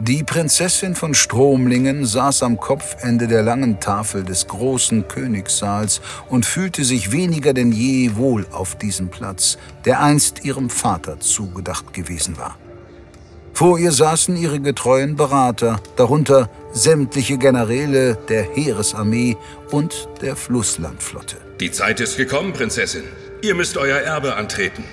Die Prinzessin von Stromlingen saß am Kopfende der langen Tafel des großen Königssaals und fühlte sich weniger denn je wohl auf diesem Platz, der einst ihrem Vater zugedacht gewesen war. Vor ihr saßen ihre getreuen Berater, darunter sämtliche Generäle der Heeresarmee und der Flusslandflotte. Die Zeit ist gekommen, Prinzessin. Ihr müsst euer Erbe antreten.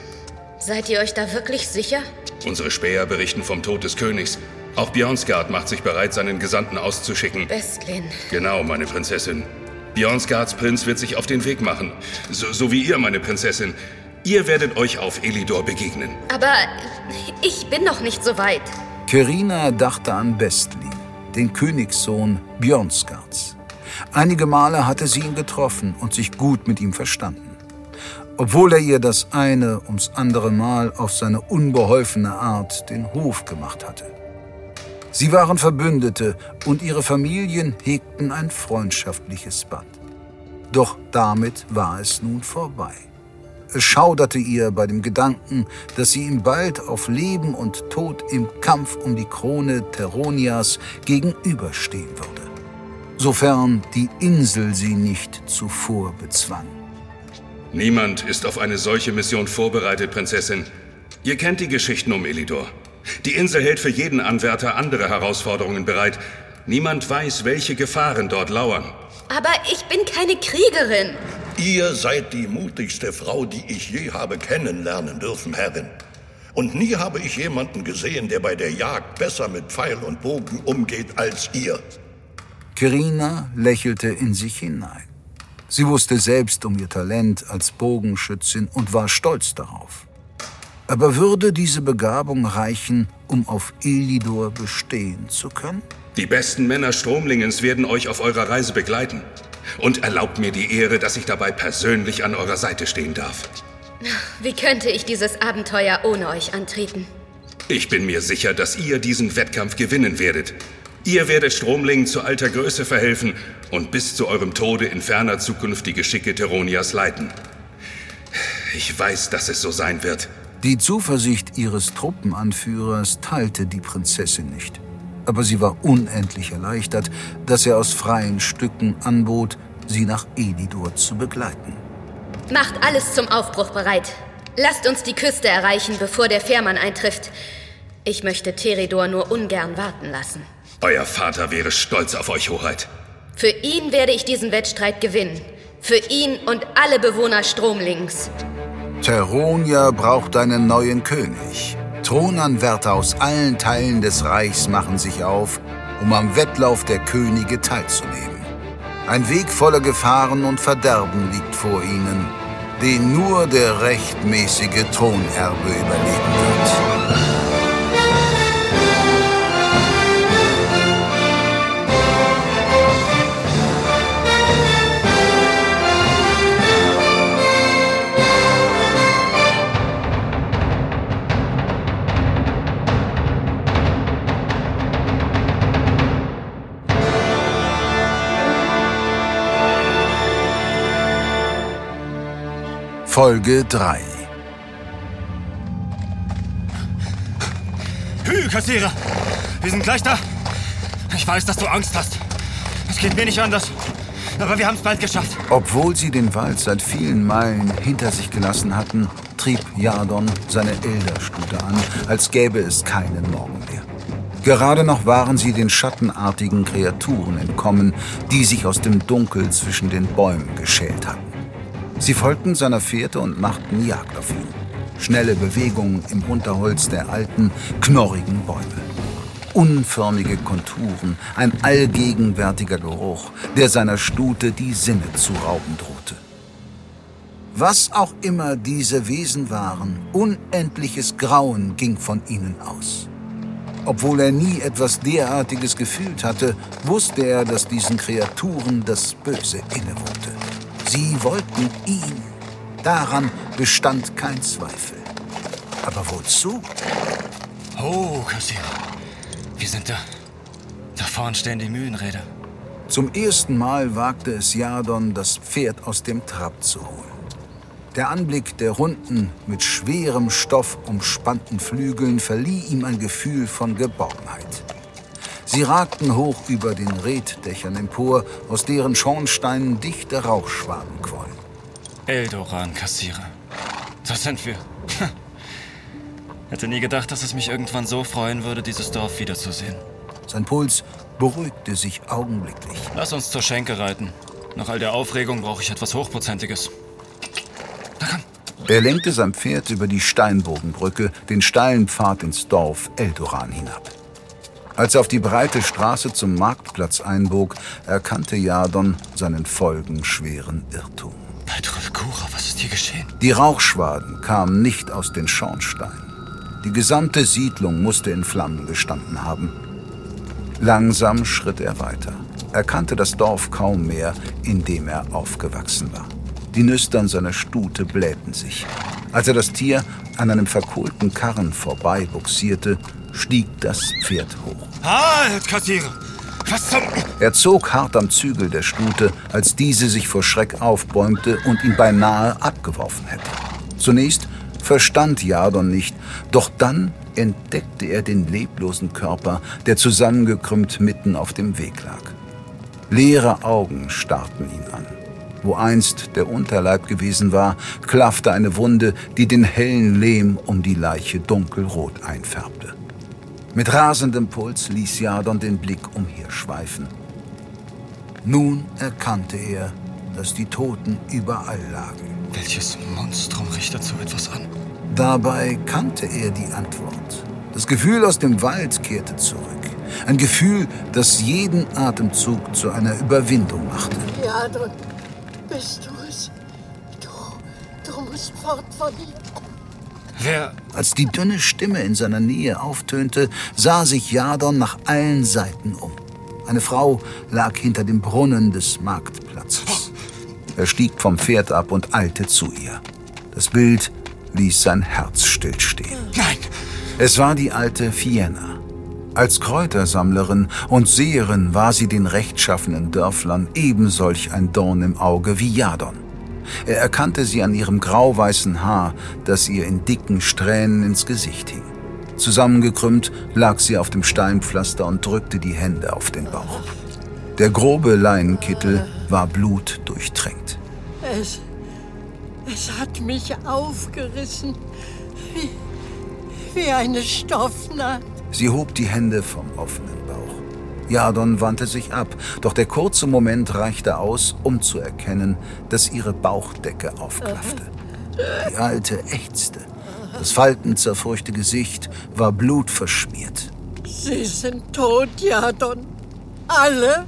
Seid ihr euch da wirklich sicher? Unsere Späher berichten vom Tod des Königs. Auch Björnsgard macht sich bereit, seinen Gesandten auszuschicken. Westlin. Genau, meine Prinzessin. Björnsgards Prinz wird sich auf den Weg machen. So, so wie ihr, meine Prinzessin. Ihr werdet euch auf Elidor begegnen. Aber ich bin noch nicht so weit. Kerina dachte an Bestlin, den Königssohn Björnsgards. Einige Male hatte sie ihn getroffen und sich gut mit ihm verstanden. Obwohl er ihr das eine ums andere Mal auf seine unbeholfene Art den Hof gemacht hatte. Sie waren Verbündete und ihre Familien hegten ein freundschaftliches Band. Doch damit war es nun vorbei. Es schauderte ihr bei dem Gedanken, dass sie ihm bald auf Leben und Tod im Kampf um die Krone Teronias gegenüberstehen würde, sofern die Insel sie nicht zuvor bezwang. Niemand ist auf eine solche Mission vorbereitet, Prinzessin. Ihr kennt die Geschichten um Elidor. Die Insel hält für jeden Anwärter andere Herausforderungen bereit. Niemand weiß, welche Gefahren dort lauern. Aber ich bin keine Kriegerin. Ihr seid die mutigste Frau, die ich je habe kennenlernen dürfen, Herrin. Und nie habe ich jemanden gesehen, der bei der Jagd besser mit Pfeil und Bogen umgeht als ihr. Kirina lächelte in sich hinein. Sie wusste selbst um ihr Talent als Bogenschützin und war stolz darauf. Aber würde diese Begabung reichen, um auf Ilidor bestehen zu können? Die besten Männer Stromlingens werden euch auf eurer Reise begleiten. Und erlaubt mir die Ehre, dass ich dabei persönlich an eurer Seite stehen darf. Wie könnte ich dieses Abenteuer ohne euch antreten? Ich bin mir sicher, dass ihr diesen Wettkampf gewinnen werdet. Ihr werdet Stromlingen zu alter Größe verhelfen und bis zu eurem Tode in ferner Zukunft die Geschicke Teronias leiten. Ich weiß, dass es so sein wird. Die Zuversicht ihres Truppenanführers teilte die Prinzessin nicht. Aber sie war unendlich erleichtert, dass er aus freien Stücken anbot, sie nach Elidor zu begleiten. Macht alles zum Aufbruch bereit. Lasst uns die Küste erreichen, bevor der Fährmann eintrifft. Ich möchte Teredor nur ungern warten lassen. Euer Vater wäre stolz auf euch, Hoheit. Für ihn werde ich diesen Wettstreit gewinnen. Für ihn und alle Bewohner Stromlings. Teronia braucht einen neuen König. Thronanwärter aus allen Teilen des Reichs machen sich auf, um am Wettlauf der Könige teilzunehmen. Ein Weg voller Gefahren und Verderben liegt vor ihnen, den nur der rechtmäßige Thronerbe überleben wird. Folge 3 Hü, Kassierer! Wir sind gleich da. Ich weiß, dass du Angst hast. Es geht mir nicht anders. Aber wir haben es bald geschafft. Obwohl sie den Wald seit vielen Meilen hinter sich gelassen hatten, trieb Jadon seine Elderstute an, als gäbe es keinen Morgen mehr. Gerade noch waren sie den schattenartigen Kreaturen entkommen, die sich aus dem Dunkel zwischen den Bäumen geschält hatten. Sie folgten seiner Fährte und machten Jagd auf ihn. Schnelle Bewegungen im Unterholz der alten, knorrigen Bäume. Unförmige Konturen, ein allgegenwärtiger Geruch, der seiner Stute die Sinne zu rauben drohte. Was auch immer diese Wesen waren, unendliches Grauen ging von ihnen aus. Obwohl er nie etwas derartiges gefühlt hatte, wusste er, dass diesen Kreaturen das Böse innewohnte. Sie wollten ihn. Daran bestand kein Zweifel. Aber wozu? Oh, Kassierer. Wir sind da. Da vorn stehen die Mühlenräder. Zum ersten Mal wagte es Jadon, das Pferd aus dem Trab zu holen. Der Anblick der runden, mit schwerem Stoff umspannten Flügeln verlieh ihm ein Gefühl von Geborgenheit. Sie ragten hoch über den Reddächern empor, aus deren Schornsteinen dichte Rauchschwaden quollen. Eldoran-Kassierer. Das sind wir. Hätte nie gedacht, dass es mich irgendwann so freuen würde, dieses Dorf wiederzusehen. Sein Puls beruhigte sich augenblicklich. Lass uns zur Schenke reiten. Nach all der Aufregung brauche ich etwas Hochprozentiges. Na komm. Er lenkte sein Pferd über die Steinbogenbrücke, den steilen Pfad ins Dorf Eldoran hinab. Als er auf die breite Straße zum Marktplatz einbog, erkannte Jadon seinen folgenschweren Irrtum. Bei Drulkura, was ist hier geschehen? Die Rauchschwaden kamen nicht aus den Schornsteinen. Die gesamte Siedlung musste in Flammen gestanden haben. Langsam schritt er weiter. Er kannte das Dorf kaum mehr, in dem er aufgewachsen war. Die Nüstern seiner Stute blähten sich. Als er das Tier an einem verkohlten Karren vorbei buxierte, stieg das Pferd hoch. Halt, Kassierer! Was zum... Er zog hart am Zügel der Stute, als diese sich vor Schreck aufbäumte und ihn beinahe abgeworfen hätte. Zunächst verstand Jadon nicht, doch dann entdeckte er den leblosen Körper, der zusammengekrümmt mitten auf dem Weg lag. Leere Augen starrten ihn an. Wo einst der Unterleib gewesen war, klaffte eine Wunde, die den hellen Lehm um die Leiche dunkelrot einfärbte. Mit rasendem Puls ließ Jadon den Blick umherschweifen. Nun erkannte er, dass die Toten überall lagen. Welches Monstrum richtet so etwas an? Dabei kannte er die Antwort. Das Gefühl aus dem Wald kehrte zurück. Ein Gefühl, das jeden Atemzug zu einer Überwindung machte. Jadon, bist du es? Du, du musst fort von hier. Wer... Als die dünne Stimme in seiner Nähe auftönte, sah sich Jadon nach allen Seiten um. Eine Frau lag hinter dem Brunnen des Marktplatzes. Er stieg vom Pferd ab und eilte zu ihr. Das Bild ließ sein Herz stillstehen. Nein! Es war die alte Fienna. Als Kräutersammlerin und Seherin war sie den rechtschaffenen Dörflern ebensolch ein Dorn im Auge wie Jadon. Er erkannte sie an ihrem grauweißen Haar, das ihr in dicken Strähnen ins Gesicht hing. Zusammengekrümmt lag sie auf dem Steinpflaster und drückte die Hände auf den Bauch. Der grobe Leinenkittel war blutdurchtränkt. Es, es hat mich aufgerissen. Wie, wie eine Stoffnaht. Sie hob die Hände vom offenen. Jadon wandte sich ab, doch der kurze Moment reichte aus, um zu erkennen, dass ihre Bauchdecke aufklaffte. Die Alte ächzte. Das faltenzerfurchte Gesicht war blutverschmiert. Sie sind tot, Jadon. Alle?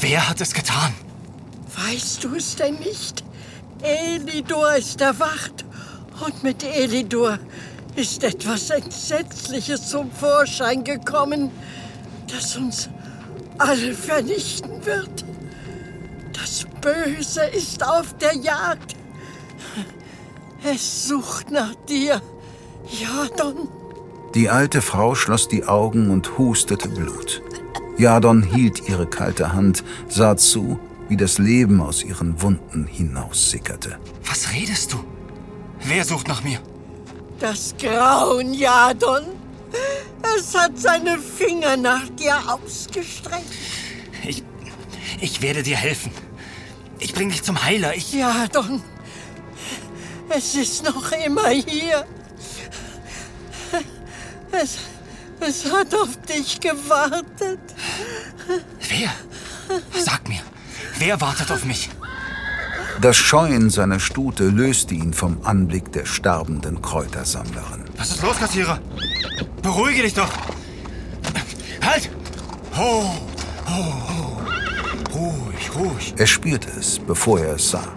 Wer hat es getan? Weißt du es denn nicht? Elidor ist erwacht. Und mit Elidor ist etwas Entsetzliches zum Vorschein gekommen, das uns alle vernichten wird. Das Böse ist auf der Jagd. Es sucht nach dir, Jadon. Die alte Frau schloss die Augen und hustete Blut. Jadon hielt ihre kalte Hand, sah zu, wie das Leben aus ihren Wunden hinaussickerte. Was redest du? Wer sucht nach mir? Das Grauen, Jadon. Es hat seine Finger nach dir ausgestreckt. Ich. Ich werde dir helfen. Ich bringe dich zum Heiler. Ich. Jadon, es ist noch immer hier. Es, es hat auf dich gewartet. Wer? Sag mir. Wer wartet auf mich? Das Scheuen seiner Stute löste ihn vom Anblick der sterbenden Kräutersammlerin. Was ist los, Kassierer? Beruhige dich doch. Halt! Ho, ho, ho. Ruhig, ruhig. Er spürte es, bevor er es sah.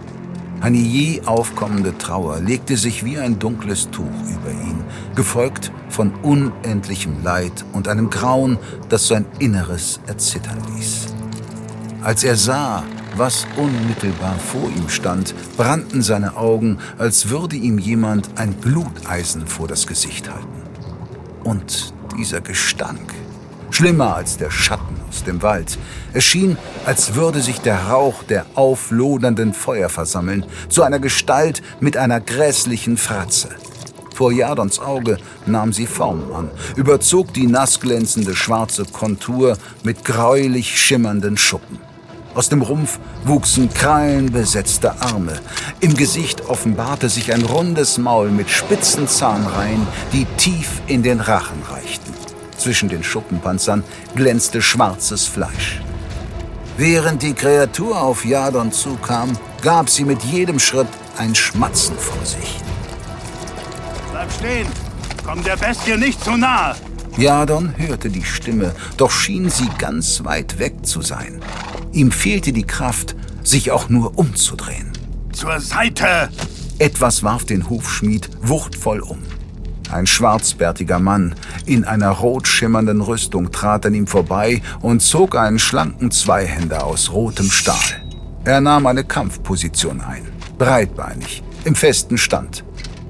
Eine je aufkommende Trauer legte sich wie ein dunkles Tuch über ihn, gefolgt von unendlichem Leid und einem Grauen, das sein Inneres erzittern ließ. Als er sah, was unmittelbar vor ihm stand, brannten seine Augen, als würde ihm jemand ein Gluteisen vor das Gesicht halten. Und dieser Gestank, schlimmer als der Schatten aus dem Wald. Es schien, als würde sich der Rauch der auflodernden Feuer versammeln, zu einer Gestalt mit einer grässlichen Fratze. Vor Jadons Auge nahm sie Form an, überzog die nassglänzende schwarze Kontur mit gräulich schimmernden Schuppen. Aus dem Rumpf wuchsen krallenbesetzte Arme. Im Gesicht offenbarte sich ein rundes Maul mit spitzen Zahnreihen, die tief in den Rachen reichten. Zwischen den Schuppenpanzern glänzte schwarzes Fleisch. Während die Kreatur auf Jadon zukam, gab sie mit jedem Schritt ein Schmatzen vor sich. Bleib stehen! Komm der Bestie nicht zu nahe! Jadon hörte die Stimme, doch schien sie ganz weit weg zu sein. Ihm fehlte die Kraft, sich auch nur umzudrehen. Zur Seite! Etwas warf den Hufschmied wuchtvoll um. Ein schwarzbärtiger Mann in einer rot schimmernden Rüstung trat an ihm vorbei und zog einen schlanken Zweihänder aus rotem Stahl. Er nahm eine Kampfposition ein, breitbeinig, im festen Stand.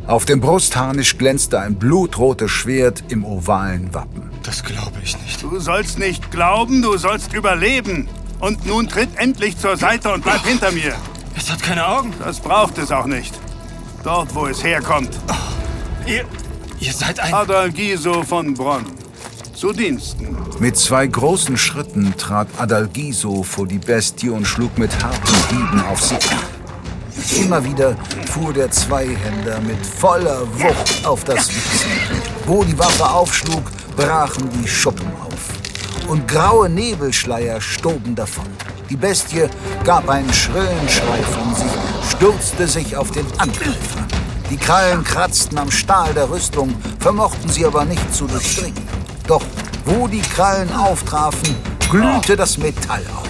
Auf dem Brustharnisch glänzte ein blutrotes Schwert im ovalen Wappen. Das glaube ich nicht. Du sollst nicht glauben, du sollst überleben. Und nun tritt endlich zur Seite und bleib hinter mir. Es hat keine Augen. Das braucht es auch nicht. Dort, wo es herkommt. Ihr, ihr seid ein... Adalgiso von Bronn. Zu Diensten. Mit zwei großen Schritten trat Adalgiso vor die Bestie und schlug mit harten Hieben auf sie an. Immer wieder fuhr der Zweihänder mit voller Wucht auf das Wichsen. Wo die Waffe aufschlug, brachen die Schuppen auf und graue Nebelschleier stoben davon. Die Bestie gab einen schrillen Schrei von sich, stürzte sich auf den Angreifer. Die Krallen kratzten am Stahl der Rüstung, vermochten sie aber nicht zu durchdringen. Doch wo die Krallen auftrafen, glühte das Metall auf.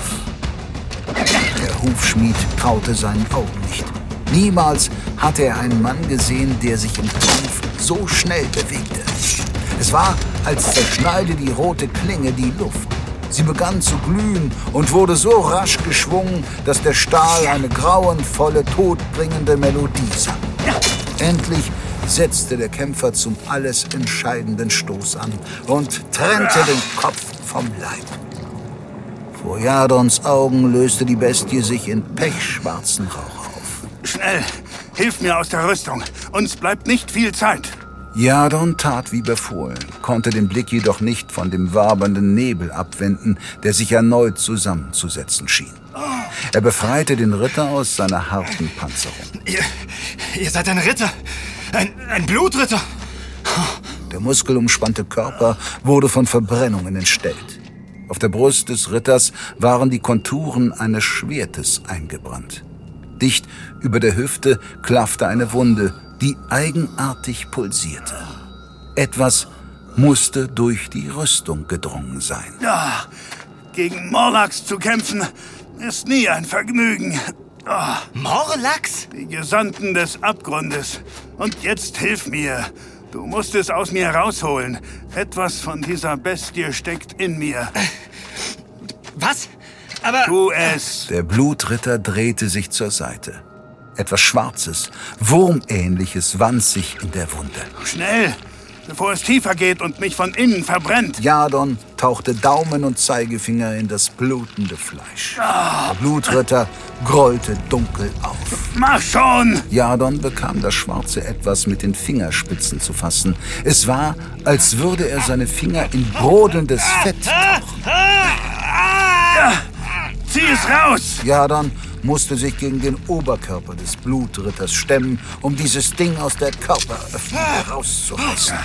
Der Hufschmied traute seinen Augen nicht. Niemals hatte er einen Mann gesehen, der sich im Kampf so schnell bewegte. Es war, als zerschneide die rote Klinge die Luft. Sie begann zu glühen und wurde so rasch geschwungen, dass der Stahl eine grauenvolle, todbringende Melodie sang. Endlich setzte der Kämpfer zum alles entscheidenden Stoß an und trennte den Kopf vom Leib. Vor Jadons Augen löste die Bestie sich in pechschwarzen Rauch auf. Schnell! Hilf mir aus der Rüstung! Uns bleibt nicht viel Zeit! Jadon tat wie befohlen, konnte den Blick jedoch nicht von dem wabernden Nebel abwenden, der sich erneut zusammenzusetzen schien. Er befreite den Ritter aus seiner harten Panzerung. Ihr, ihr seid ein Ritter! Ein, ein Blutritter! Der muskelumspannte Körper wurde von Verbrennungen entstellt. Auf der Brust des Ritters waren die Konturen eines Schwertes eingebrannt. Dicht über der Hüfte klaffte eine Wunde, die eigenartig pulsierte. Etwas musste durch die Rüstung gedrungen sein. Ja, gegen Morlax zu kämpfen ist nie ein Vergnügen. Oh, Morlax? die Gesandten des Abgrundes. Und jetzt hilf mir. Du musst es aus mir rausholen. Etwas von dieser Bestie steckt in mir. Was? Aber... Tu es. Der Blutritter drehte sich zur Seite. Etwas Schwarzes, Wurmähnliches wand sich in der Wunde. Schnell, bevor es tiefer geht und mich von innen verbrennt. Jadon tauchte Daumen und Zeigefinger in das blutende Fleisch. Der Blutritter grollte dunkel auf. Mach schon! Jadon bekam das schwarze Etwas mit den Fingerspitzen zu fassen. Es war, als würde er seine Finger in brodelndes Fett tauchen. Zieh es raus! Jadon musste sich gegen den Oberkörper des Blutritters stemmen, um dieses Ding aus der Körperöffnung herauszureißen.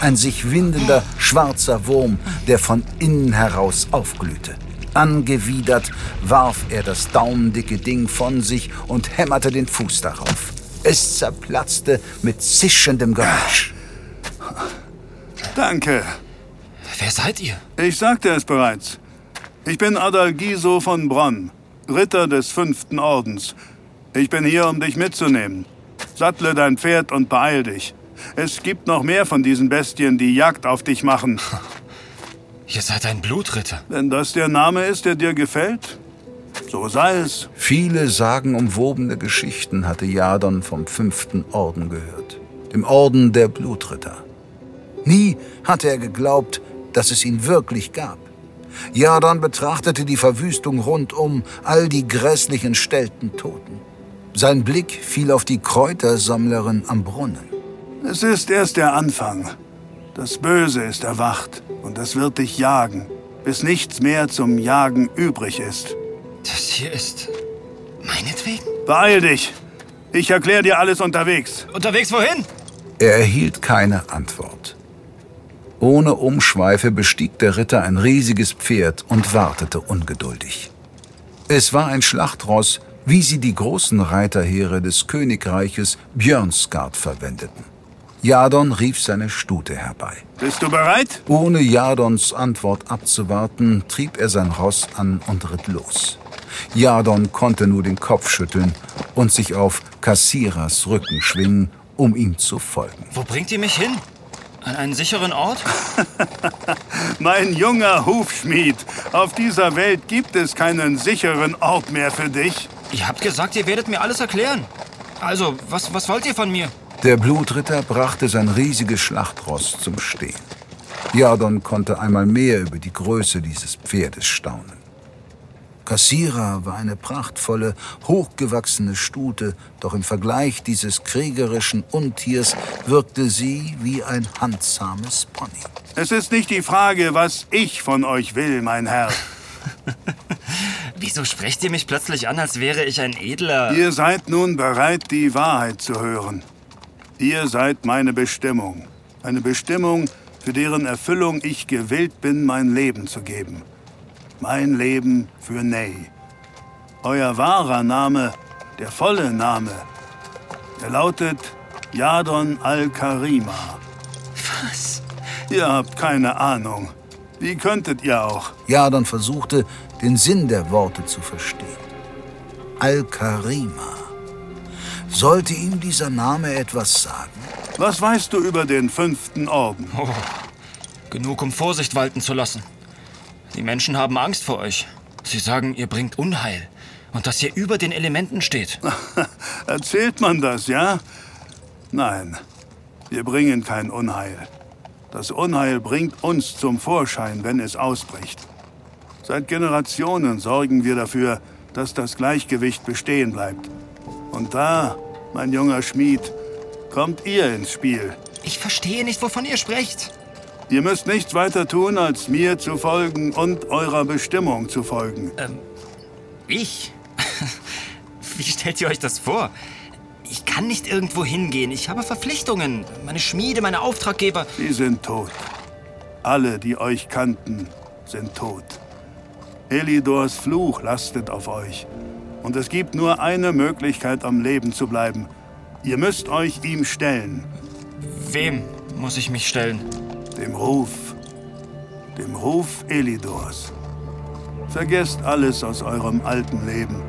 Ein sich windender, schwarzer Wurm, der von innen heraus aufglühte. Angewidert warf er das daumendicke Ding von sich und hämmerte den Fuß darauf. Es zerplatzte mit zischendem Geräusch. Danke. Wer seid ihr? Ich sagte es bereits. Ich bin Adalgiso von Bronn, Ritter des fünften Ordens. Ich bin hier, um dich mitzunehmen. Sattle dein Pferd und beeil dich. Es gibt noch mehr von diesen Bestien, die Jagd auf dich machen. Ihr seid ein Blutritter. Wenn das der Name ist, der dir gefällt, so sei es. Viele sagenumwobene Geschichten hatte Jadon vom fünften Orden gehört. Dem Orden der Blutritter. Nie hatte er geglaubt, dass es ihn wirklich gab. Jadon betrachtete die Verwüstung rundum, all die grässlichen stellten Toten. Sein Blick fiel auf die Kräutersammlerin am Brunnen. Es ist erst der Anfang. Das Böse ist erwacht und es wird dich jagen, bis nichts mehr zum Jagen übrig ist. Das hier ist meinetwegen? Beeil dich! Ich erkläre dir alles unterwegs. Unterwegs wohin? Er erhielt keine Antwort. Ohne Umschweife bestieg der Ritter ein riesiges Pferd und wartete ungeduldig. Es war ein Schlachtross, wie sie die großen Reiterheere des Königreiches Björnsgard verwendeten. Jadon rief seine Stute herbei. Bist du bereit? Ohne Jadons Antwort abzuwarten, trieb er sein Ross an und ritt los. Jadon konnte nur den Kopf schütteln und sich auf Kassiras Rücken schwingen, um ihm zu folgen. Wo bringt ihr mich hin? An einen sicheren Ort? mein junger Hufschmied, auf dieser Welt gibt es keinen sicheren Ort mehr für dich. Ihr habt gesagt, ihr werdet mir alles erklären. Also, was, was wollt ihr von mir? Der Blutritter brachte sein riesiges Schlachtross zum Stehen. Jadon konnte einmal mehr über die Größe dieses Pferdes staunen. Kassira war eine prachtvolle, hochgewachsene Stute, doch im Vergleich dieses kriegerischen Untiers wirkte sie wie ein handsames Pony. Es ist nicht die Frage, was ich von euch will, mein Herr. Wieso sprecht ihr mich plötzlich an, als wäre ich ein edler... Ihr seid nun bereit, die Wahrheit zu hören. Ihr seid meine Bestimmung. Eine Bestimmung, für deren Erfüllung ich gewillt bin, mein Leben zu geben. Mein Leben für Ney. Euer wahrer Name, der volle Name, der lautet Jadon al-Karima. Was? Ihr habt keine Ahnung. Wie könntet ihr auch? Jadon versuchte, den Sinn der Worte zu verstehen. Al-Karima. Sollte ihm dieser Name etwas sagen? Was weißt du über den fünften Orden? Oh, genug, um Vorsicht walten zu lassen. Die Menschen haben Angst vor euch. Sie sagen, ihr bringt Unheil und dass ihr über den Elementen steht. Erzählt man das, ja? Nein, wir bringen kein Unheil. Das Unheil bringt uns zum Vorschein, wenn es ausbricht. Seit Generationen sorgen wir dafür, dass das Gleichgewicht bestehen bleibt. Und da, mein junger Schmied, kommt ihr ins Spiel. Ich verstehe nicht, wovon ihr sprecht. Ihr müsst nichts weiter tun, als mir zu folgen und eurer Bestimmung zu folgen. Ähm, ich? Wie stellt ihr euch das vor? Ich kann nicht irgendwo hingehen. Ich habe Verpflichtungen. Meine Schmiede, meine Auftraggeber. Sie sind tot. Alle, die euch kannten, sind tot. Elidors Fluch lastet auf euch. Und es gibt nur eine Möglichkeit, am Leben zu bleiben. Ihr müsst euch ihm stellen. Wem muss ich mich stellen? Dem Ruf. Dem Ruf Elidors. Vergesst alles aus eurem alten Leben.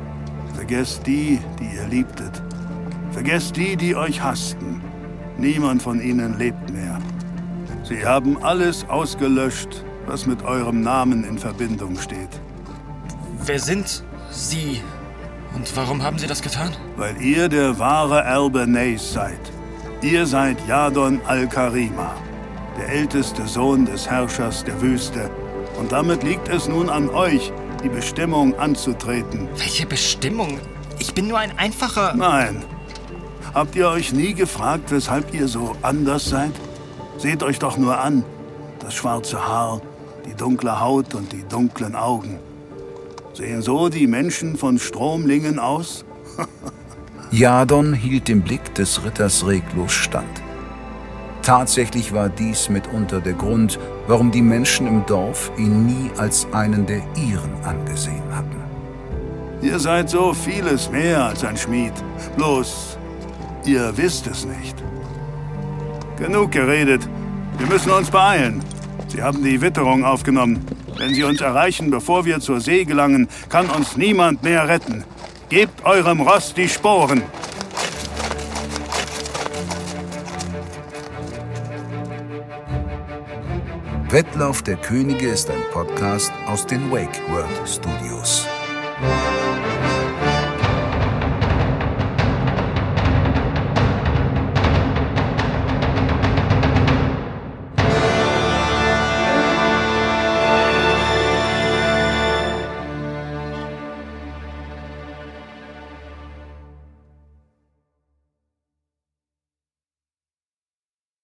Vergesst die, die ihr liebtet. Vergesst die, die euch hassten. Niemand von ihnen lebt mehr. Sie haben alles ausgelöscht, was mit eurem Namen in Verbindung steht. Wer sind Sie? Und warum haben Sie das getan? Weil ihr der wahre Erbe Neys seid. Ihr seid Jadon al-Karima, der älteste Sohn des Herrschers der Wüste. Und damit liegt es nun an euch, die Bestimmung anzutreten. Welche Bestimmung? Ich bin nur ein einfacher... Nein. Habt ihr euch nie gefragt, weshalb ihr so anders seid? Seht euch doch nur an. Das schwarze Haar, die dunkle Haut und die dunklen Augen. Sehen so die Menschen von Stromlingen aus? Jadon hielt dem Blick des Ritters reglos stand. Tatsächlich war dies mitunter der Grund, warum die Menschen im Dorf ihn nie als einen der ihren angesehen hatten. Ihr seid so vieles mehr als ein Schmied. Bloß, ihr wisst es nicht. Genug geredet. Wir müssen uns beeilen. Sie haben die Witterung aufgenommen. Wenn Sie uns erreichen, bevor wir zur See gelangen, kann uns niemand mehr retten. Gebt eurem Ross die Sporen. Wettlauf der Könige ist ein Podcast aus den Wake World Studios.